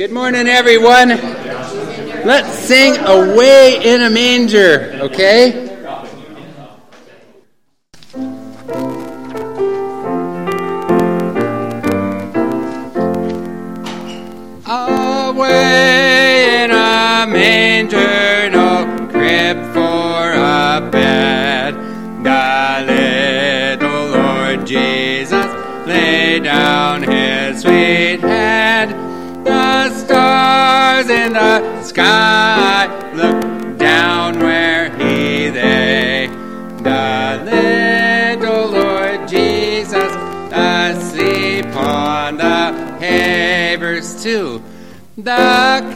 Good morning, everyone. Let's sing Away in a Manger, okay? Sky look down where he lay. The little Lord Jesus asleep on the hay. Verse 2. The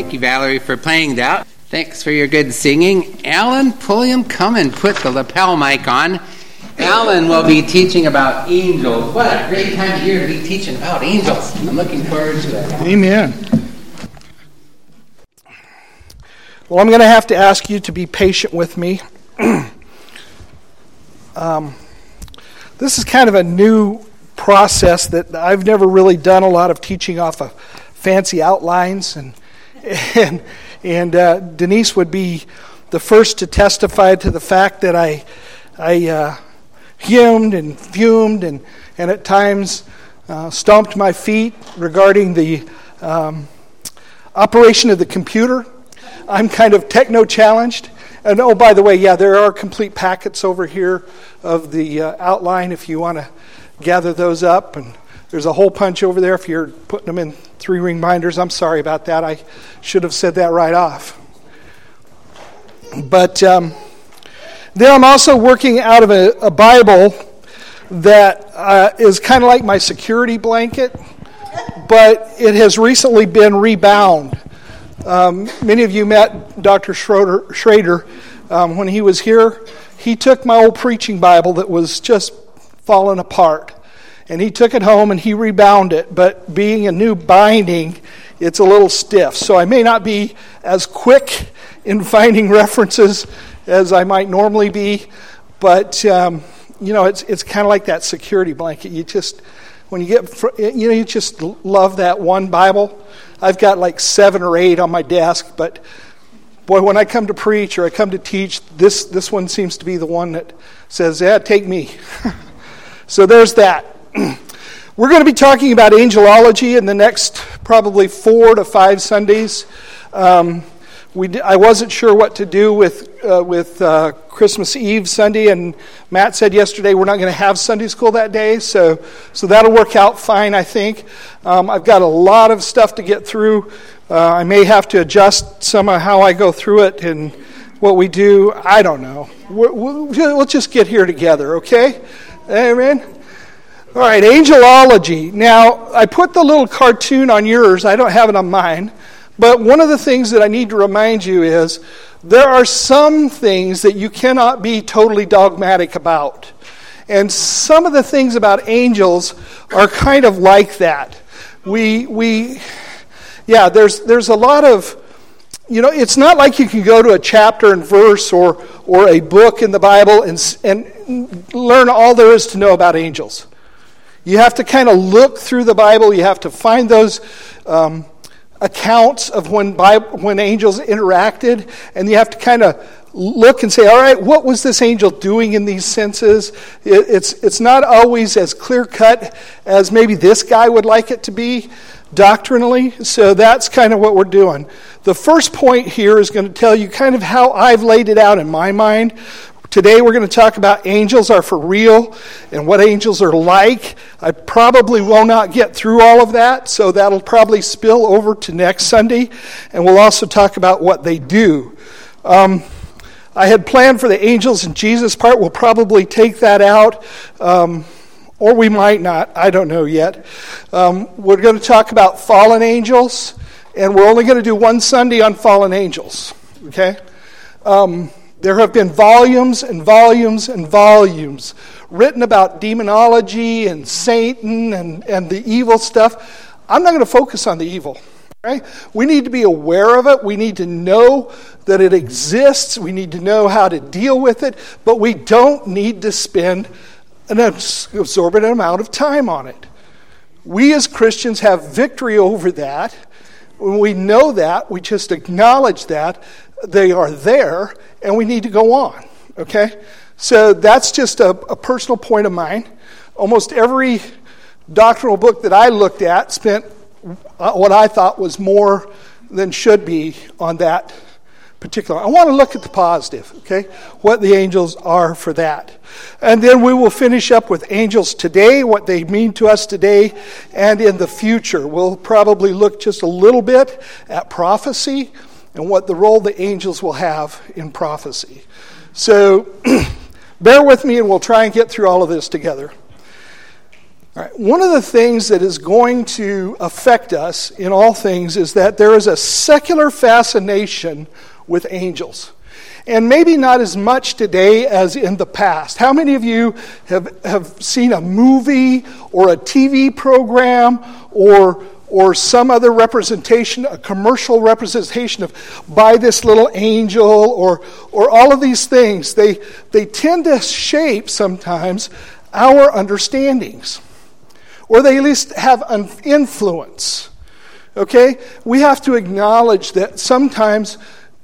Thank you, Valerie, for playing that. Thanks for your good singing. Alan Pulliam, come and put the lapel mic on. Alan will be teaching about angels. What a great time of year to be teaching about angels. I'm looking forward to it. Amen. Well, I'm going to have to ask you to be patient with me. um, this is kind of a new process that I've never really done a lot of teaching off of fancy outlines, and and and uh, Denise would be the first to testify to the fact that I I uh, fumed and fumed and and at times uh, stomped my feet regarding the um, operation of the computer. I'm kind of techno challenged. And oh, by the way, yeah, there are complete packets over here of the uh, outline if you want to gather those up. And there's a hole punch over there if you're putting them in three ring binders. I'm sorry about that. I should have said that right off. But um, then I'm also working out of a, a Bible that uh, is kind of like my security blanket, but it has recently been rebound. Um, many of you met Dr. Schroeder, Schrader um, when he was here. He took my old preaching Bible that was just falling apart, and he took it home and he rebound it. But being a new binding, it's a little stiff. So I may not be as quick in finding references as I might normally be, but um, you know, it's it's kind of like that security blanket. You just when you get you know you just love that one Bible. I've got like seven or eight on my desk, but boy, when I come to preach or I come to teach, this this one seems to be the one that says, "Yeah, take me." so there's that. We're going to be talking about angelology in the next probably four to five Sundays. Um, we, I wasn't sure what to do with, uh, with uh, Christmas Eve Sunday, and Matt said yesterday we're not going to have Sunday school that day, so, so that'll work out fine, I think. Um, I've got a lot of stuff to get through. Uh, I may have to adjust some of how I go through it and what we do. I don't know. We're, we'll, we'll just get here together, okay? Amen. All right, angelology. Now, I put the little cartoon on yours, I don't have it on mine. But one of the things that I need to remind you is there are some things that you cannot be totally dogmatic about. And some of the things about angels are kind of like that. We, we, yeah, there's, there's a lot of, you know, it's not like you can go to a chapter and verse or, or a book in the Bible and, and learn all there is to know about angels. You have to kind of look through the Bible, you have to find those. Um, accounts of when, Bible, when angels interacted, and you have to kind of look and say, all right, what was this angel doing in these senses? It, it's, it's not always as clear cut as maybe this guy would like it to be doctrinally. So that's kind of what we're doing. The first point here is going to tell you kind of how I've laid it out in my mind. Today we're going to talk about angels are for real and what angels are like. I probably will not get through all of that, so that'll probably spill over to next Sunday. And we'll also talk about what they do. Um, I had planned for the angels and Jesus part. We'll probably take that out. Um, or we might not. I don't know yet. Um, we're going to talk about fallen angels and we're only going to do one Sunday on fallen angels. Okay? Um, there have been volumes and volumes and volumes written about demonology and Satan and, and the evil stuff. I'm not going to focus on the evil. We need to be aware of it. We need to know that it exists. We need to know how to deal with it. But we don't need to spend an absorbent amount of time on it. We as Christians have victory over that. When we know that, we just acknowledge that they are there and we need to go on. Okay? So that's just a, a personal point of mine. Almost every doctrinal book that I looked at spent uh, what I thought was more than should be on that particular. I want to look at the positive, okay? What the angels are for that. And then we will finish up with angels today, what they mean to us today, and in the future. We'll probably look just a little bit at prophecy and what the role the angels will have in prophecy. So bear with me and we'll try and get through all of this together. All right. One of the things that is going to affect us in all things is that there is a secular fascination with angels. And maybe not as much today as in the past. How many of you have, have seen a movie or a TV program or, or some other representation, a commercial representation of by this little angel or, or all of these things? They, they tend to shape sometimes our understandings, or they at least have an influence. Okay? We have to acknowledge that sometimes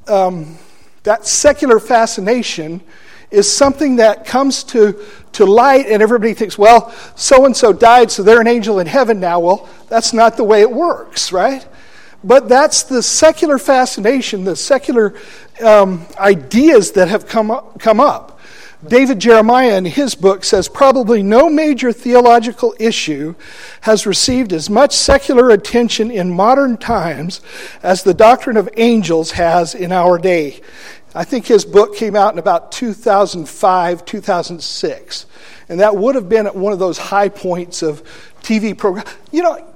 um, that secular fascination is something that comes to, to light, and everybody thinks, well, so and so died, so they're an angel in heaven now. Well, that's not the way it works, right? But that's the secular fascination, the secular um, ideas that have come up, come up. David Jeremiah, in his book, says probably no major theological issue has received as much secular attention in modern times as the doctrine of angels has in our day. I think his book came out in about 2005, 2006. And that would have been at one of those high points of TV programs. You know,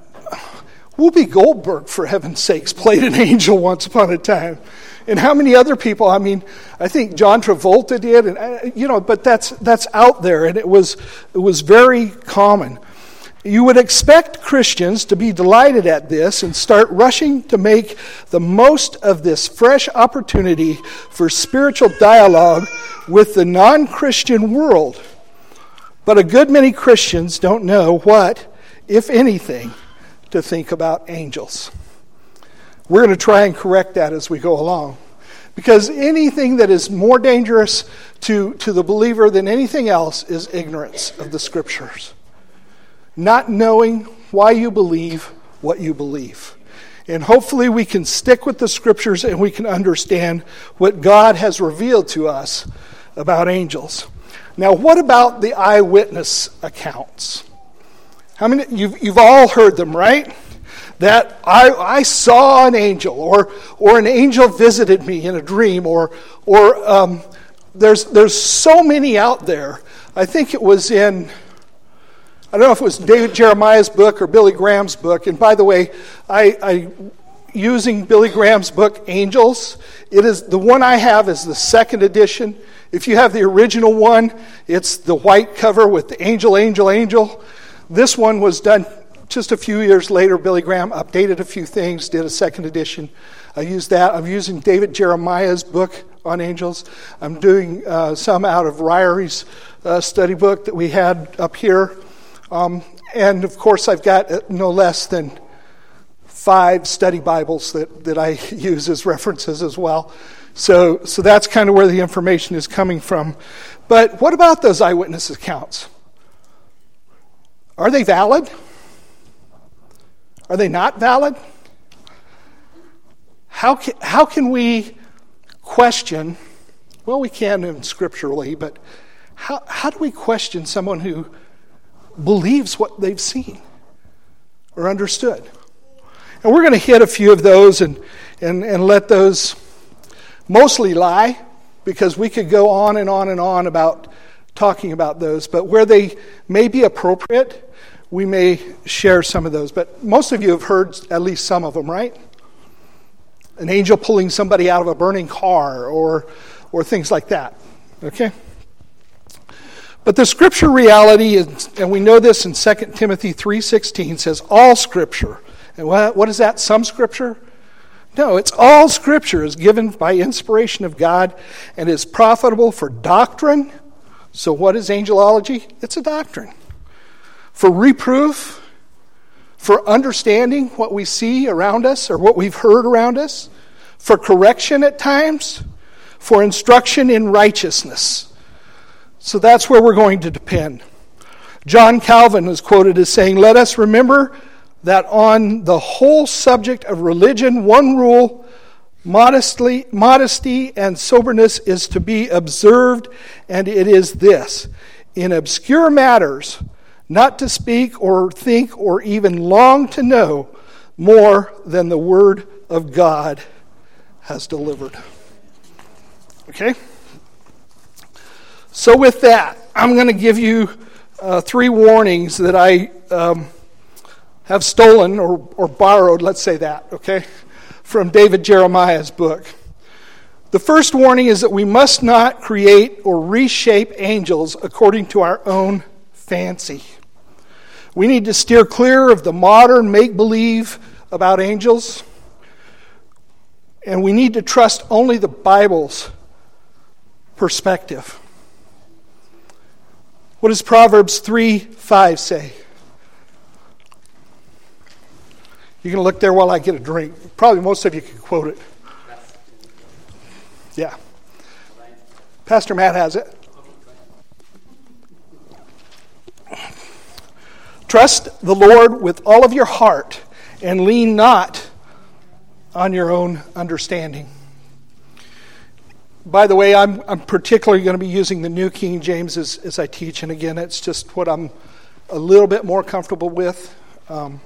Whoopi Goldberg, for heaven's sakes, played an angel once upon a time and how many other people? I mean, I think John Travolta did, and uh, you know, but that's that's out there, and it was it was very common. You would expect Christians to be delighted at this and start rushing to make the most of this fresh opportunity for spiritual dialogue with the non Christian world. But a good many Christians don't know what, if anything, to think about angels. We're going to try and correct that as we go along. Because anything that is more dangerous to, to the believer than anything else is ignorance of the scriptures. Not knowing why you believe what you believe. And hopefully we can stick with the scriptures and we can understand what God has revealed to us about angels. Now, what about the eyewitness accounts? How many you've, you've all heard them, right? that I, I saw an angel, or, or an angel visited me in a dream, or, or um, there's, there's so many out there. I think it was in, I don't know if it was David Jeremiah's book or Billy Graham's book. And by the way, I, I using Billy Graham's book, Angels. It is the one I have is the second edition. If you have the original one, it's the white cover with the angel, angel, angel. This one was done just a few years later, Billy Graham updated a few things, did a second edition. I used that. I'm using David Jeremiah's book on angels. I'm doing uh, some out of Ryrie's uh, study book that we had up here. Um, and of course, I've got uh, no less than five study Bibles that, that I use as references as well. So, so that's kind of where the information is coming from. But what about those eyewitness accounts? Are they valid? Are they not valid? How can, how can we question? Well, we can in scripturally, but how, how do we question someone who believes what they've seen or understood? And we're going to hit a few of those and, and, and let those mostly lie because we could go on and on and on about talking about those, but where they may be appropriate, we may share some of those. But most of you have heard at least some of them, right? an angel pulling somebody out of a burning car or, or things like that. Okay? But the scripture reality is, and we know this in 2 Timothy 3.16, says all scripture. And what, what is that? Some scripture? No, it's all scripture is given by inspiration of God and is profitable for doctrine. So what is angelology? It's a doctrine. For reproof, for understanding what we see around us or what we've heard around us, for correction at times, for instruction in righteousness. So that's where we're going to depend. John Calvin is quoted as saying, Let us remember that on the whole subject of religion, one rule modestly, modesty and soberness is to be observed, and it is this in obscure matters, not to speak or think or even long to know more than the Word of God has delivered. Okay? So, with that, I'm going to give you uh, three warnings that I um, have stolen or, or borrowed, let's say that, okay, from David Jeremiah's book. The first warning is that we must not create or reshape angels according to our own fancy. We need to steer clear of the modern make believe about angels, and we need to trust only the Bible's perspective. What does Proverbs 3 5 say? You can look there while I get a drink. Probably most of you can quote it. Yeah. Pastor Matt has it. Trust the Lord with all of your heart and lean not on your own understanding by the way, I'm, I'm particularly going to be using the New King James as, as I teach, and again, it's just what I'm a little bit more comfortable with. Um,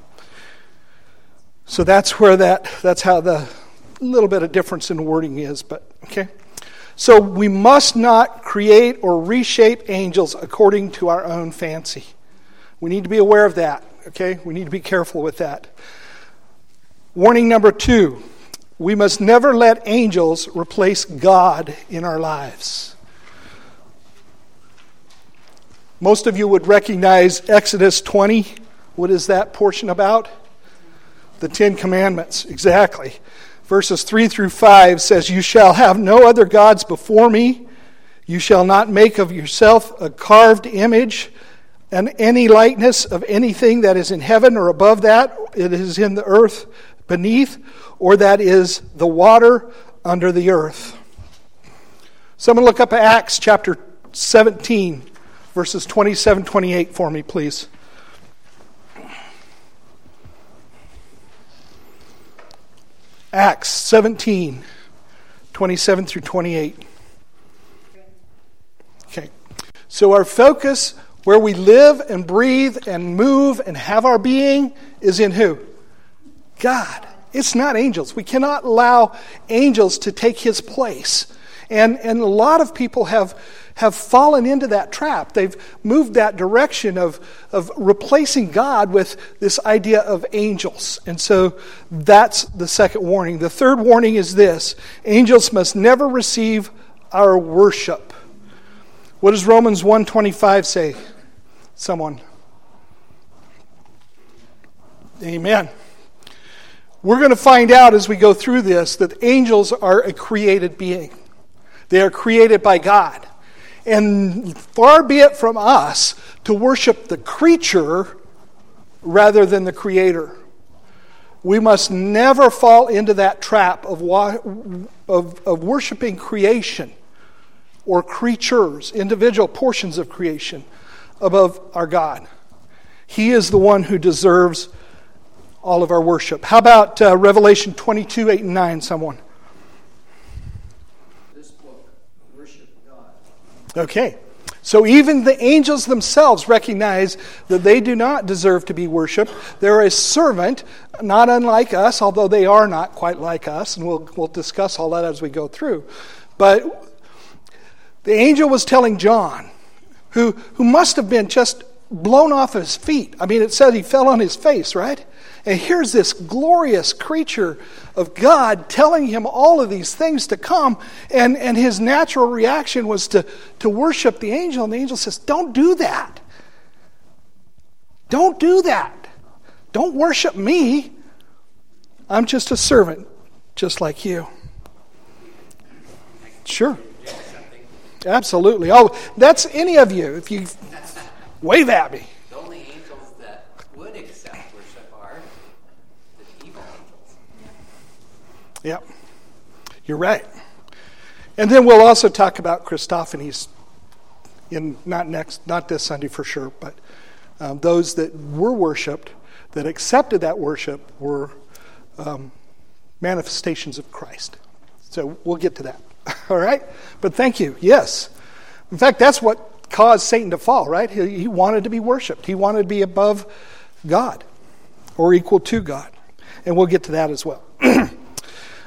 so that's where that that's how the little bit of difference in wording is, but okay. So we must not create or reshape angels according to our own fancy. We need to be aware of that, okay? We need to be careful with that. Warning number two we must never let angels replace God in our lives. Most of you would recognize Exodus 20. What is that portion about? The Ten Commandments, exactly. Verses 3 through 5 says, You shall have no other gods before me. You shall not make of yourself a carved image and any likeness of anything that is in heaven or above that, it is in the earth beneath, or that is the water under the earth. Someone look up Acts chapter 17, verses 27 28 for me, please. Acts 17, 27 through 28. Okay. So our focus, where we live and breathe and move and have our being, is in who? God. It's not angels. We cannot allow angels to take his place. And, and a lot of people have, have fallen into that trap. They've moved that direction of, of replacing God with this idea of angels. And so that's the second warning. The third warning is this angels must never receive our worship. What does Romans 125 say? Someone. Amen. We're going to find out as we go through this that angels are a created being. They are created by God. And far be it from us to worship the creature rather than the creator. We must never fall into that trap of, of, of worshiping creation or creatures, individual portions of creation, above our God. He is the one who deserves all of our worship. How about uh, Revelation 22, 8, and 9, someone? This book, Worship God. Okay. So even the angels themselves recognize that they do not deserve to be worshiped. They're a servant, not unlike us, although they are not quite like us, and we'll, we'll discuss all that as we go through. But the angel was telling John, who, who must have been just blown off his feet. I mean, it says he fell on his face, right? And here's this glorious creature of God telling him all of these things to come. And, and his natural reaction was to, to worship the angel. And the angel says, Don't do that. Don't do that. Don't worship me. I'm just a servant, just like you. Sure. Absolutely. Oh, that's any of you. If you wave at me. The only angels that would accept worship are the evil angels. Yep. You're right. And then we'll also talk about Christophanies in not next, not this Sunday for sure, but um, those that were worshipped, that accepted that worship, were um, manifestations of Christ. So we'll get to that. All right? But thank you. Yes. In fact, that's what caused Satan to fall, right? He, he wanted to be worshiped, he wanted to be above God or equal to God. And we'll get to that as well.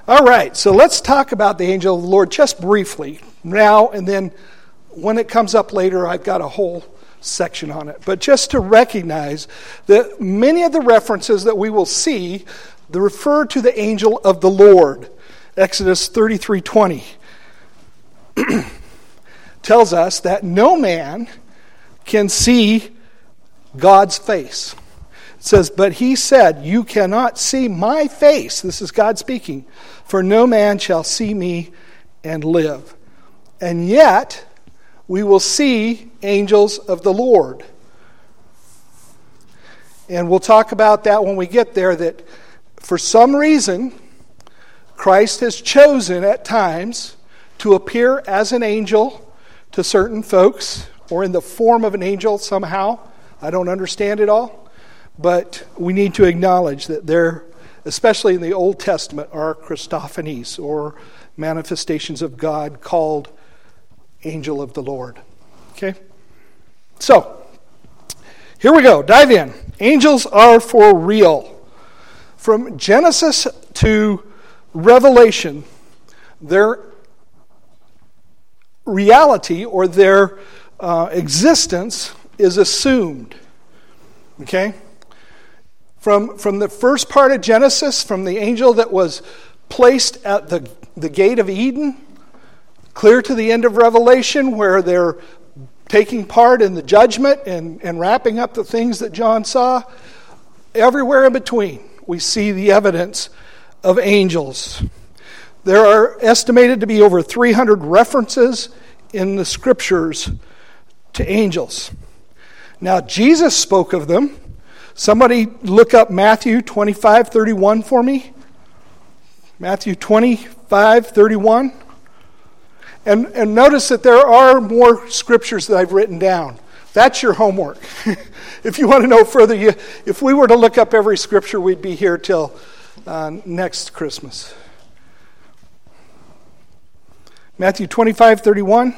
All right, so let's talk about the angel of the Lord just briefly now, and then when it comes up later, I've got a whole section on it. But just to recognize that many of the references that we will see refer to the angel of the Lord. Exodus 33:20 tells us that no man can see God's face. It says, But he said, You cannot see my face. This is God speaking. For no man shall see me and live. And yet, we will see angels of the Lord. And we'll talk about that when we get there. That for some reason, Christ has chosen at times to appear as an angel to certain folks or in the form of an angel somehow. I don't understand it all, but we need to acknowledge that there, especially in the Old Testament, are Christophanies or manifestations of God called angel of the Lord. Okay? So, here we go. Dive in. Angels are for real. From Genesis to Revelation, their reality or their uh, existence is assumed. Okay? From, from the first part of Genesis, from the angel that was placed at the, the gate of Eden, clear to the end of Revelation, where they're taking part in the judgment and, and wrapping up the things that John saw, everywhere in between, we see the evidence of angels. There are estimated to be over 300 references in the scriptures to angels. Now, Jesus spoke of them. Somebody look up Matthew 25 31 for me. Matthew 25 31. And, and notice that there are more scriptures that I've written down. That's your homework. if you want to know further, you, if we were to look up every scripture, we'd be here till uh, next Christmas. Matthew 25, 31. When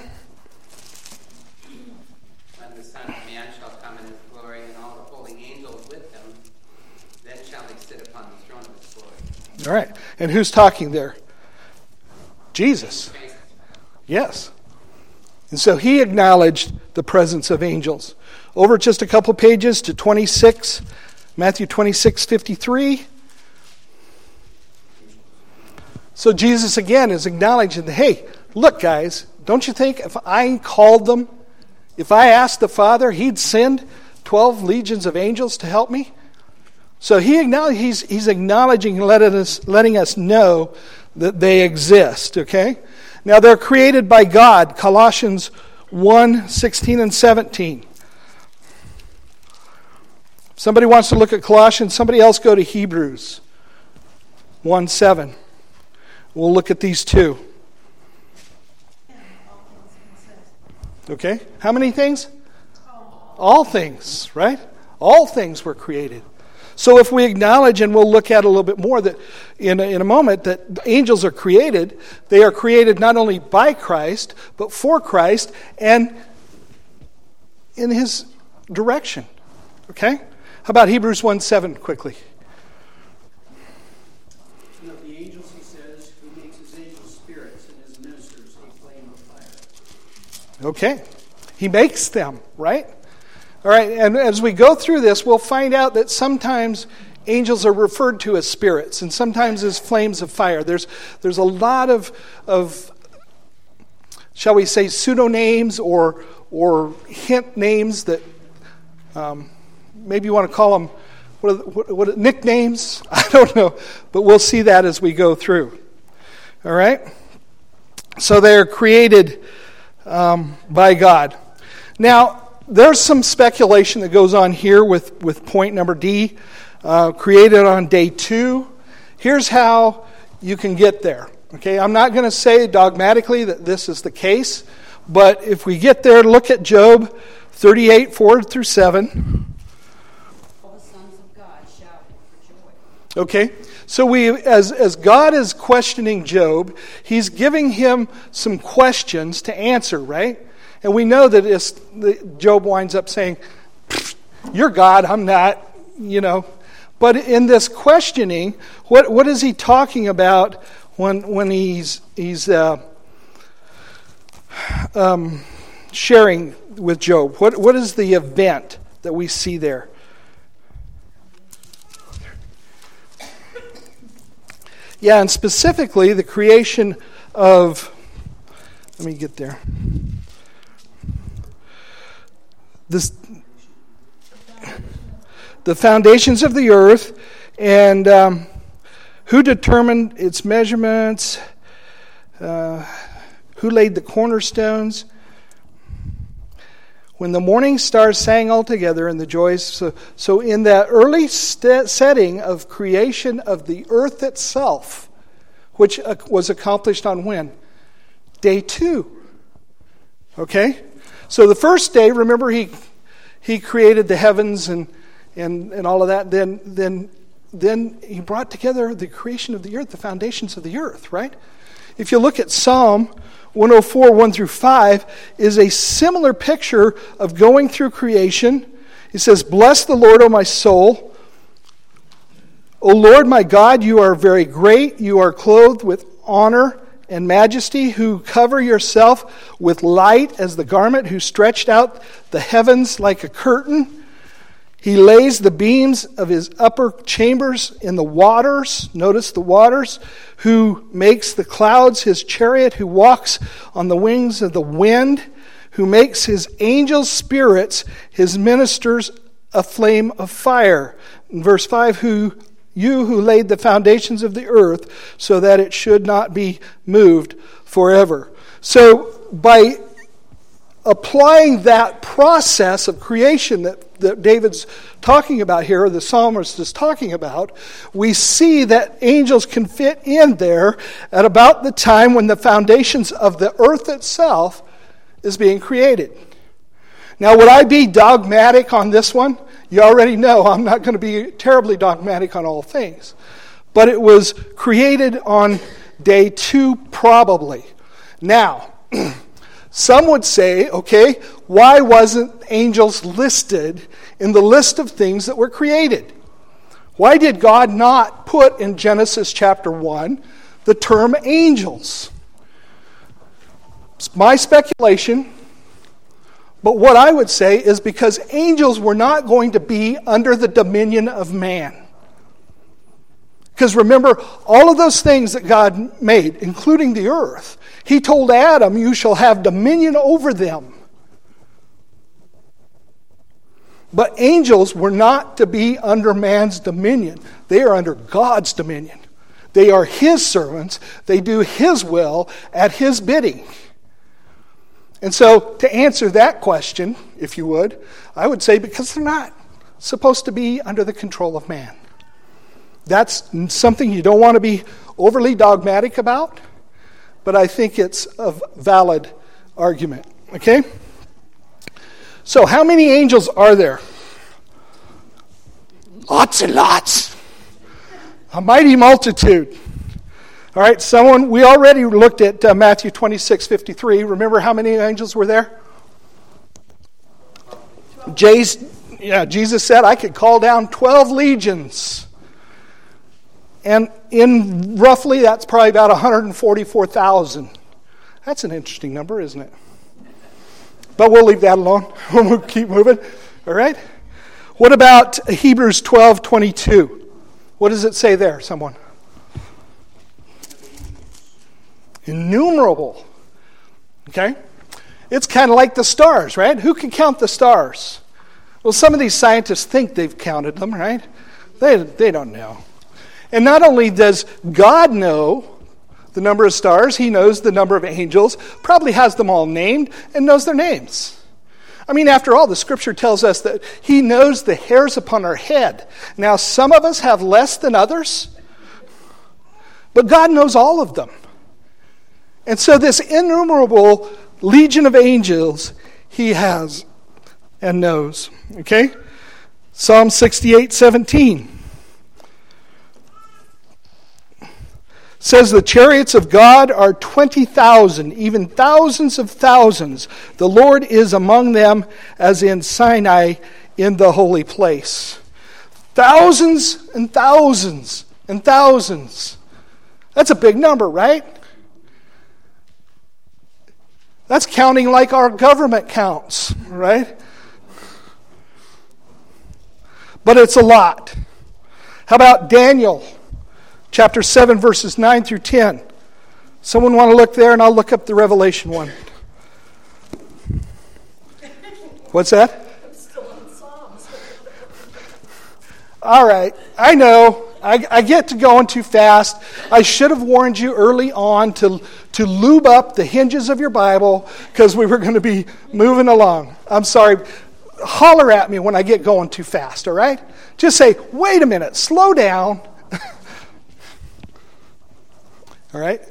the Son of Man shall come in his glory and all the holy angels with him, then shall he sit upon the throne of his glory. All right. And who's talking there? Jesus. Yes. And so he acknowledged the presence of angels. Over just a couple pages to 26, Matthew 26, 53. So Jesus again is acknowledging hey, look, guys, don't you think if I called them, if I asked the Father, he'd send 12 legions of angels to help me? So he he's, he's acknowledging letting us, letting us know that they exist, okay? Now they're created by God, Colossians 1 16 and 17. Somebody wants to look at Colossians, somebody else go to Hebrews 1 7. We'll look at these two. Okay? How many things? All things, right? All things were created. So if we acknowledge, and we'll look at a little bit more that in a, in a moment, that angels are created, they are created not only by Christ, but for Christ and in his direction. Okay? How about Hebrews 1 7 quickly? And of the angels, he says, he makes his angels spirits and his ministers a flame of fire. Okay. He makes them, right? All right, and as we go through this, we'll find out that sometimes angels are referred to as spirits and sometimes as flames of fire. There's, there's a lot of, of, shall we say, pseudonames or, or hint names that um, maybe you want to call them what, what, what, nicknames. I don't know, but we'll see that as we go through. All right? So they are created um, by God. Now, there's some speculation that goes on here with, with point number D, uh, created on day two. Here's how you can get there. Okay, I'm not going to say dogmatically that this is the case, but if we get there, look at Job 38, 4 through 7. Okay? So we as as God is questioning Job, he's giving him some questions to answer, right? And we know that it's, Job winds up saying, You're God, I'm not, you know. But in this questioning, what, what is he talking about when, when he's, he's uh, um, sharing with Job? What, what is the event that we see there? Yeah, and specifically the creation of, let me get there. This, the foundations of the earth, and um, who determined its measurements, uh, who laid the cornerstones. When the morning stars sang all together in the joys, so, so in that early st- setting of creation of the earth itself, which uh, was accomplished on when? Day two. Okay? So the first day, remember, he, he created the heavens and, and, and all of that. Then, then, then he brought together the creation of the earth, the foundations of the earth, right? If you look at Psalm 104, 1 through 5, is a similar picture of going through creation. He says, Bless the Lord, O my soul. O Lord my God, you are very great. You are clothed with honor and majesty, who cover yourself with light as the garment, who stretched out the heavens like a curtain. He lays the beams of his upper chambers in the waters. Notice the waters. Who makes the clouds his chariot, who walks on the wings of the wind, who makes his angels spirits, his ministers a flame of fire. In verse 5, who you who laid the foundations of the earth so that it should not be moved forever. So, by applying that process of creation that, that David's talking about here, or the psalmist is talking about, we see that angels can fit in there at about the time when the foundations of the earth itself is being created. Now, would I be dogmatic on this one? You already know I'm not going to be terribly dogmatic on all things. But it was created on day two, probably. Now, some would say, okay, why wasn't angels listed in the list of things that were created? Why did God not put in Genesis chapter 1 the term angels? My speculation but what I would say is because angels were not going to be under the dominion of man. Because remember, all of those things that God made, including the earth, He told Adam, You shall have dominion over them. But angels were not to be under man's dominion, they are under God's dominion. They are His servants, they do His will at His bidding. And so, to answer that question, if you would, I would say because they're not supposed to be under the control of man. That's something you don't want to be overly dogmatic about, but I think it's a valid argument. Okay? So, how many angels are there? Lots and lots. A mighty multitude. All right, someone, we already looked at uh, Matthew 26 53. Remember how many angels were there? Jay's, yeah, Jesus said, I could call down 12 legions. And in roughly, that's probably about 144,000. That's an interesting number, isn't it? But we'll leave that alone. we'll keep moving. All right? What about Hebrews 12 22? What does it say there, someone? Innumerable. Okay? It's kind of like the stars, right? Who can count the stars? Well, some of these scientists think they've counted them, right? They, they don't know. And not only does God know the number of stars, He knows the number of angels, probably has them all named, and knows their names. I mean, after all, the scripture tells us that He knows the hairs upon our head. Now, some of us have less than others, but God knows all of them. And so, this innumerable legion of angels He has and knows. Okay? Psalm 68 17. says the chariots of God are 20,000, even thousands of thousands. The Lord is among them as in Sinai in the holy place. Thousands and thousands and thousands. That's a big number, right? That's counting like our government counts, right? But it's a lot. How about Daniel? chapter 7, verses 9 through 10. Someone want to look there, and I'll look up the Revelation one. What's that? I'm still on Psalms. All right, I know. I, I, get to going too fast. I should have warned you early on to, to lube up the hinges of your Bible because we were going to be moving along. I'm sorry. Holler at me when I get going too fast, all right? Just say, wait a minute, slow down. All right?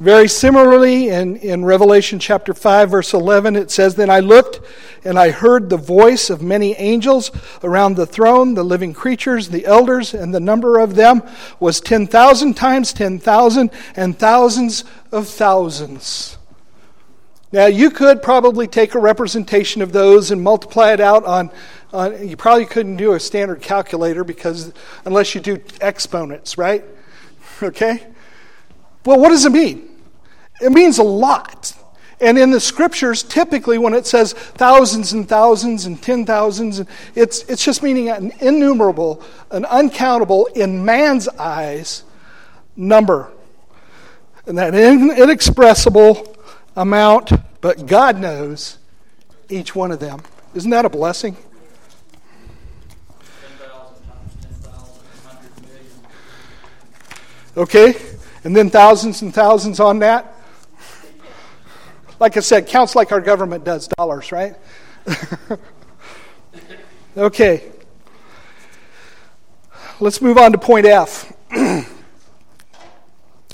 Very similarly, in, in Revelation chapter 5, verse 11, it says, Then I looked, and I heard the voice of many angels around the throne, the living creatures, the elders, and the number of them was 10,000 times 10,000, and thousands of thousands. Now, you could probably take a representation of those and multiply it out on, on you probably couldn't do a standard calculator because unless you do exponents, right? Okay? Well, what does it mean? It means a lot. And in the scriptures, typically when it says thousands and thousands and ten thousands, it's, it's just meaning an innumerable, an uncountable, in man's eyes, number. And that inexpressible amount, but God knows each one of them. Isn't that a blessing? Okay? and then thousands and thousands on that. Like I said, counts like our government does dollars, right? okay. Let's move on to point F. and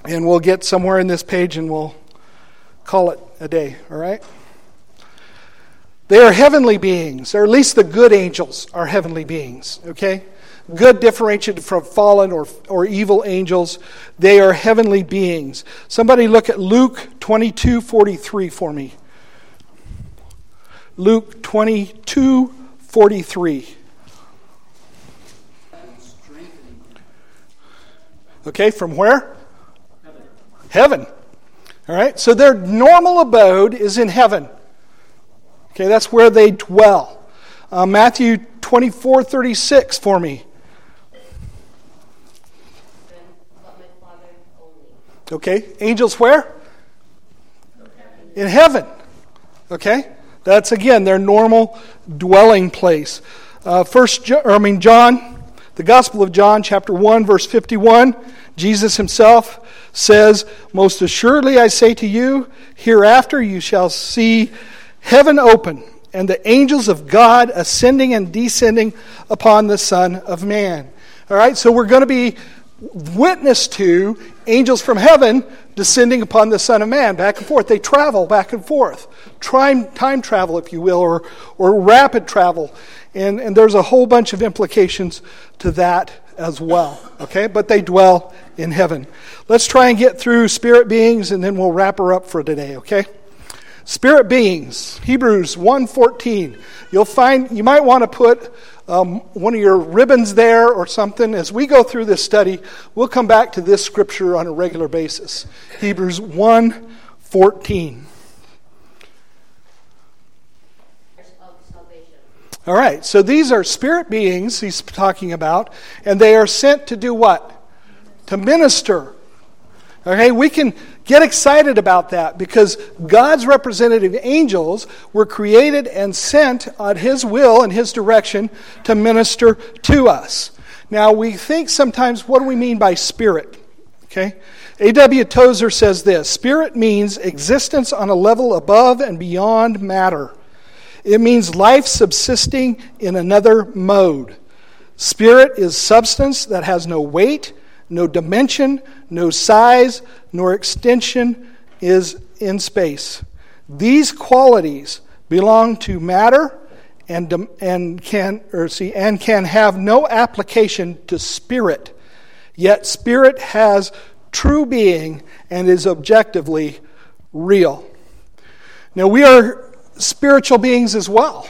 we'll get somewhere in this page and we'll call it a day, all right? They are heavenly beings, or at least the good angels are heavenly beings, okay? Good differentiated from fallen or, or evil angels. They are heavenly beings. Somebody look at Luke 22 43 for me. Luke 22 43. Okay, from where? Heaven. heaven. All right, so their normal abode is in heaven. Okay, that's where they dwell. Uh, Matthew 24 36 for me. Okay, angels where? In heaven. Okay, that's again their normal dwelling place. Uh, first, I mean John, the Gospel of John, chapter one, verse fifty-one. Jesus Himself says, "Most assuredly I say to you, hereafter you shall see heaven open." And the angels of God ascending and descending upon the Son of Man. All right, so we're going to be witness to angels from heaven descending upon the Son of Man, back and forth. They travel back and forth. Time, time travel, if you will, or, or rapid travel. And, and there's a whole bunch of implications to that as well. Okay? But they dwell in heaven. Let's try and get through spirit beings and then we'll wrap her up for today, okay? Spirit beings, Hebrews 1:14. You'll find you might want to put um, one of your ribbons there or something. As we go through this study, we'll come back to this scripture on a regular basis. Hebrews 1 14. All right, so these are spirit beings he's talking about, and they are sent to do what? To minister. Okay, we can get excited about that because God's representative angels were created and sent on His will and His direction to minister to us. Now, we think sometimes, what do we mean by spirit? Okay? A.W. Tozer says this Spirit means existence on a level above and beyond matter. It means life subsisting in another mode. Spirit is substance that has no weight, no dimension, no size, nor extension is in space. These qualities belong to matter and, and, can, or see, and can have no application to spirit. Yet spirit has true being and is objectively real. Now, we are spiritual beings as well.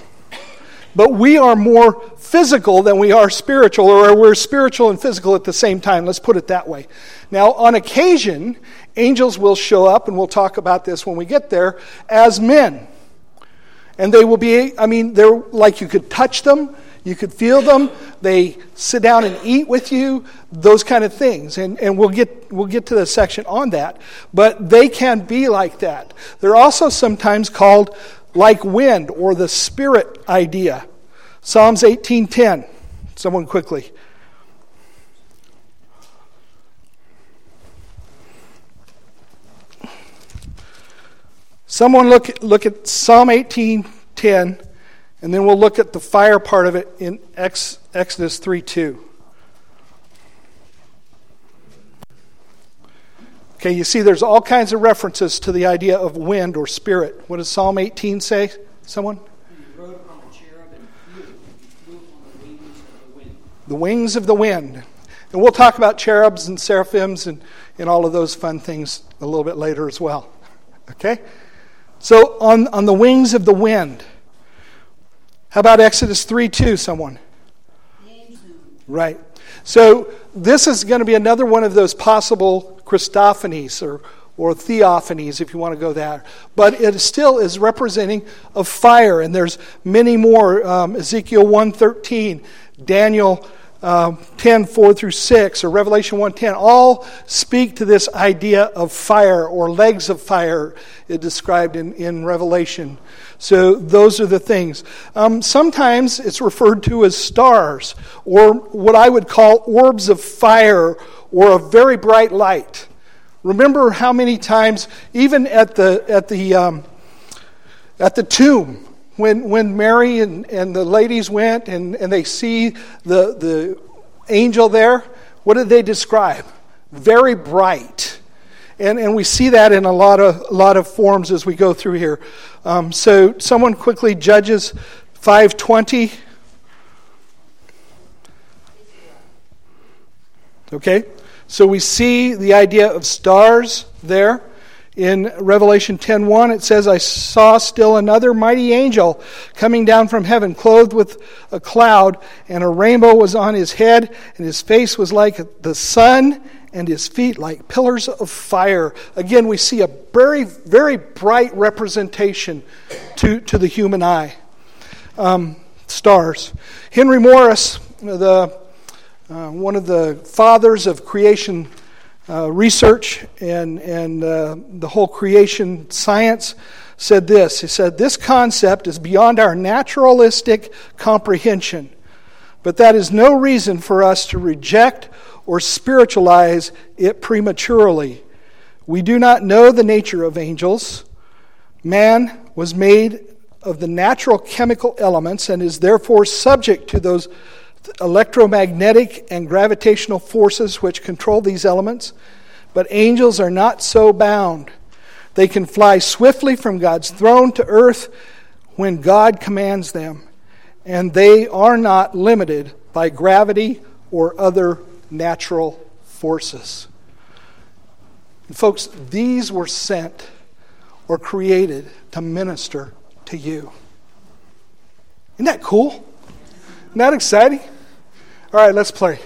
But we are more physical than we are spiritual, or we're spiritual and physical at the same time. Let's put it that way. Now, on occasion, angels will show up, and we'll talk about this when we get there, as men. And they will be, I mean, they're like you could touch them, you could feel them, they sit down and eat with you, those kind of things. And, and we'll, get, we'll get to the section on that. But they can be like that. They're also sometimes called like wind or the spirit idea. Psalms 18:10. Someone quickly. Someone look look at Psalm 18:10 and then we'll look at the fire part of it in Exodus 3:2. Okay, you see, there's all kinds of references to the idea of wind or spirit. What does Psalm 18 say? Someone? The wings of the wind. The wings of the wind. And we'll talk about cherubs and seraphims and, and all of those fun things a little bit later as well. Okay? So, on, on the wings of the wind. How about Exodus 3 2, someone? Right. So, this is going to be another one of those possible Christophanies or, or theophanies, if you want to go there. But it still is representing of fire, and there's many more. Um, Ezekiel 1.13, Daniel um, 10, 4 through 6, or Revelation 1.10, all speak to this idea of fire or legs of fire it described in, in Revelation. So those are the things. Um, sometimes it's referred to as stars, or what I would call orbs of fire or a very bright light. Remember how many times, even at the, at the, um, at the tomb, when, when Mary and, and the ladies went and, and they see the, the angel there, what did they describe? Very bright. And, and we see that in a lot of, a lot of forms as we go through here. Um, so someone quickly judges 520. Okay? So we see the idea of stars there. In Revelation 10:1 it says I saw still another mighty angel coming down from heaven clothed with a cloud and a rainbow was on his head and his face was like the sun and his feet like pillars of fire. Again we see a very very bright representation to, to the human eye. Um, stars. Henry Morris the uh, one of the fathers of creation uh, research and, and uh, the whole creation science, said this. He said, This concept is beyond our naturalistic comprehension, but that is no reason for us to reject or spiritualize it prematurely. We do not know the nature of angels. Man was made of the natural chemical elements and is therefore subject to those electromagnetic and gravitational forces which control these elements, but angels are not so bound. They can fly swiftly from God's throne to earth when God commands them, and they are not limited by gravity or other natural forces. And folks, these were sent or created to minister to you. Isn't that cool? Isn't that exciting? All right, let's pray.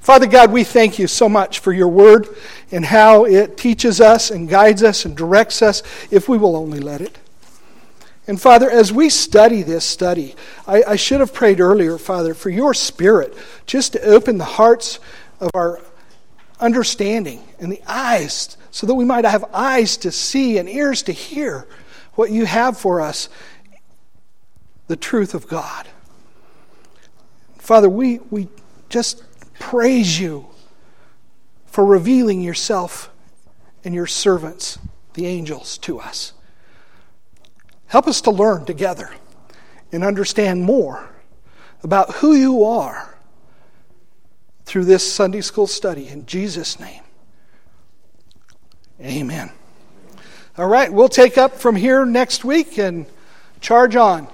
Father God, we thank you so much for your word and how it teaches us and guides us and directs us if we will only let it. And Father, as we study this study, I, I, should have prayed earlier, Father, for your Spirit just to open the hearts of our understanding and the eyes so that we might have eyes to see and ears to hear what you have for us the truth of God. Father, we, we just praise you for revealing yourself and your servants, the angels, to us. Help us to learn together and understand more about who you are through this Sunday school study. In Jesus' name, amen. All right, we'll take up from here next week and charge on.